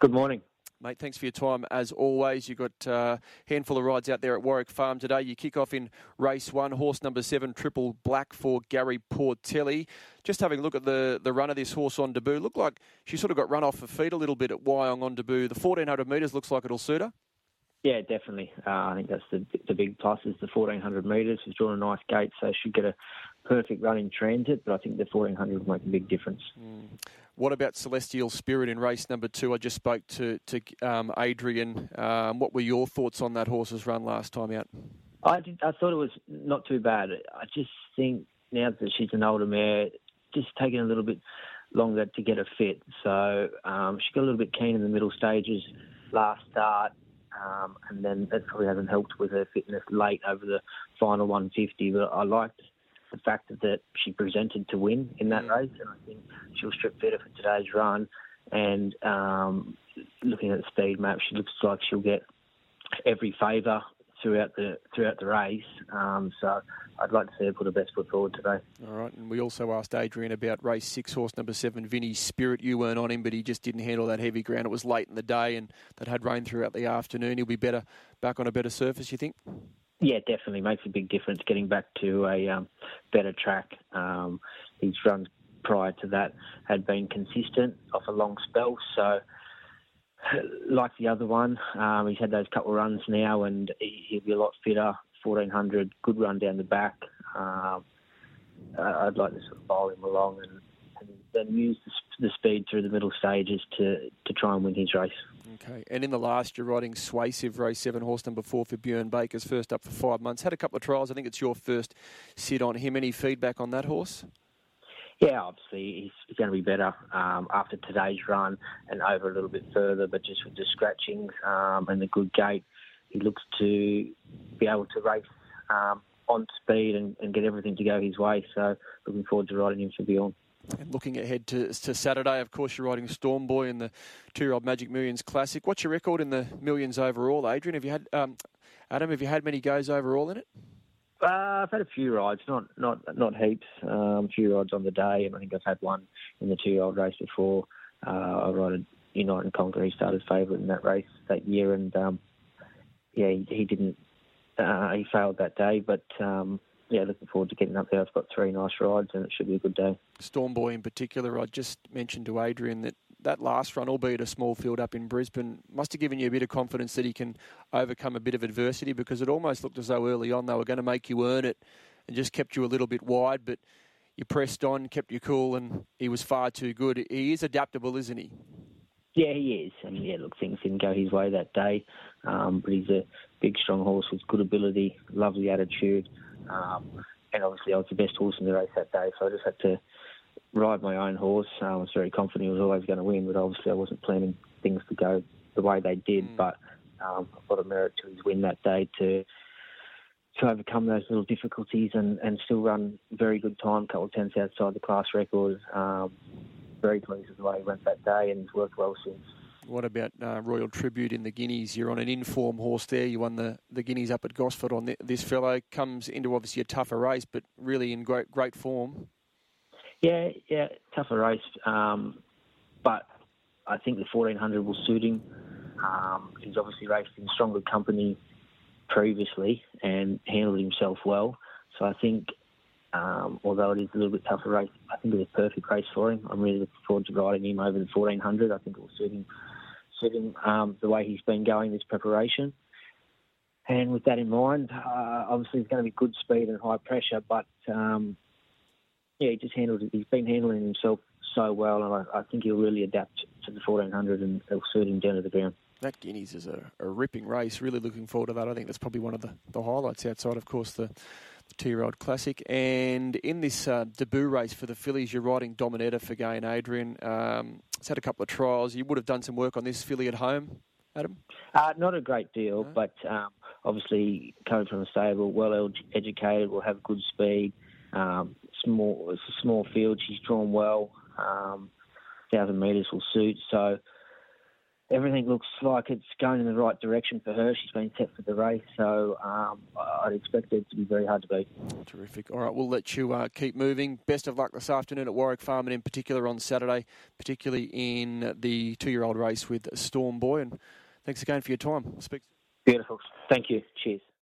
Good morning. Mate, thanks for your time as always. You've got uh, a handful of rides out there at Warwick Farm today. You kick off in race one, horse number seven, Triple Black for Gary Portelli. Just having a look at the, the run of this horse on debut, looked like she sort of got run off her feet a little bit at Wyong on debut. The 1400 metres looks like it'll suit her. Yeah, definitely. Uh, I think that's the the big plus is the 1400 metres. She's drawn a nice gate, so she get a perfect run in transit. But I think the 1400 will make a big difference. Mm. What about Celestial Spirit in race number two? I just spoke to to um, Adrian. Um, what were your thoughts on that horse's run last time out? I did, I thought it was not too bad. I just think now that she's an older mare, just taking a little bit longer to get her fit. So um, she got a little bit keen in the middle stages last start. Um, and then that probably hasn't helped with her fitness late over the final 150. But I liked the fact that she presented to win in that mm. race, and I think she'll strip better for today's run. And um, looking at the speed map, she looks like she'll get every favour throughout the throughout the race. Um, so I'd like to see her put her best foot forward today. All right, and we also asked Adrian about race six, horse number seven, Vinny Spirit. You weren't on him, but he just didn't handle that heavy ground. It was late in the day, and that had rain throughout the afternoon. He'll be better back on a better surface. You think? Yeah, definitely makes a big difference getting back to a um, better track. Um, his runs prior to that had been consistent off a long spell, so like the other one, um, he's had those couple of runs now, and he'll be a lot fitter. 1400, good run down the back. Um, I'd like to sort of bowl him along and, and then use the, speed through the middle stages to, to try and win his race. Okay, and in the last, you're riding Swaysive Race 7, horse number 4 for Bjorn Baker's first up for five months. Had a couple of trials. I think it's your first sit on him. Any feedback on that horse? Yeah, obviously he's going to be better um, after today's run and over a little bit further, but just with the scratchings um, and the good gait, he looks to be able to race um, on speed and, and, get everything to go his way. So looking forward to riding him for Bjorn. And looking ahead to, to Saturday, of course, you're riding Storm Boy in the two-year-old Magic Millions Classic. What's your record in the millions overall, Adrian? Have you had um, Adam? Have you had many goes overall in it? Uh, I've had a few rides, not not not heaps. Um, a few rides on the day, and I think I've had one in the two-year-old race before. Uh, I rode Unite and Conquer. He started favourite in that race that year, and um, yeah, he, he didn't. Uh, he failed that day, but um, yeah, looking forward to getting up there. I've got three nice rides, and it should be a good day. Storm Boy in particular, I just mentioned to Adrian that that last run, albeit a small field up in Brisbane, must have given you a bit of confidence that he can overcome a bit of adversity because it almost looked as though early on they were going to make you earn it and just kept you a little bit wide, but you pressed on, kept you cool, and he was far too good. He is adaptable, isn't he? Yeah, he is. And yeah, look, things didn't go his way that day, um, but he's a big, strong horse with good ability, lovely attitude. Um, and obviously, I was the best horse in the race that day, so I just had to ride my own horse. Um, I was very confident he was always going to win, but obviously, I wasn't planning things to go the way they did. Mm. But um, a lot of merit to his win that day to to overcome those little difficulties and, and still run very good time, a couple of tenths outside the class record. Um, very pleased with the way he went that day and he's worked well since. What about uh, Royal Tribute in the Guineas? You're on an inform horse there. You won the, the Guineas up at Gosford on the, this fellow. Comes into obviously a tougher race, but really in great great form. Yeah, yeah, tougher race. Um, but I think the 1400 will suit him. Um, he's obviously raced in stronger company previously and handled himself well. So I think, um, although it is a little bit tougher race, I think it's a perfect race for him. I'm really looking forward to riding him over the 1400. I think it will suit him suiting um, the way he's been going this preparation. And with that in mind, uh, obviously it's going to be good speed and high pressure, but um, yeah, he just handled it. He's been handling himself so well, and I, I, think he'll really adapt to the 1400 and it'll suit him down to the ground. That Guineas is a, a, ripping race. Really looking forward to that. I think that's probably one of the, the highlights outside, of course, the two-year-old classic. And in this uh, debut race for the fillies, you're riding Dominetta for Gai and Adrian. Um, it's had a couple of trials. You would have done some work on this filly at home, Adam? Uh, not a great deal, no. but um, obviously coming from a stable, well educated, will have good speed. Um, small, it's a small field. She's drawn well. Um, thousand metres will suit. So everything looks like it's going in the right direction for her. She's been set for the race, so um, I'd expect it to be very hard to beat. Terrific. All right, we'll let you uh, keep moving. Best of luck this afternoon at Warwick Farm, and in particular on Saturday, particularly in the two-year-old race with Storm Boy. And thanks again for your time. Speak. Beautiful. Thank you. Cheers.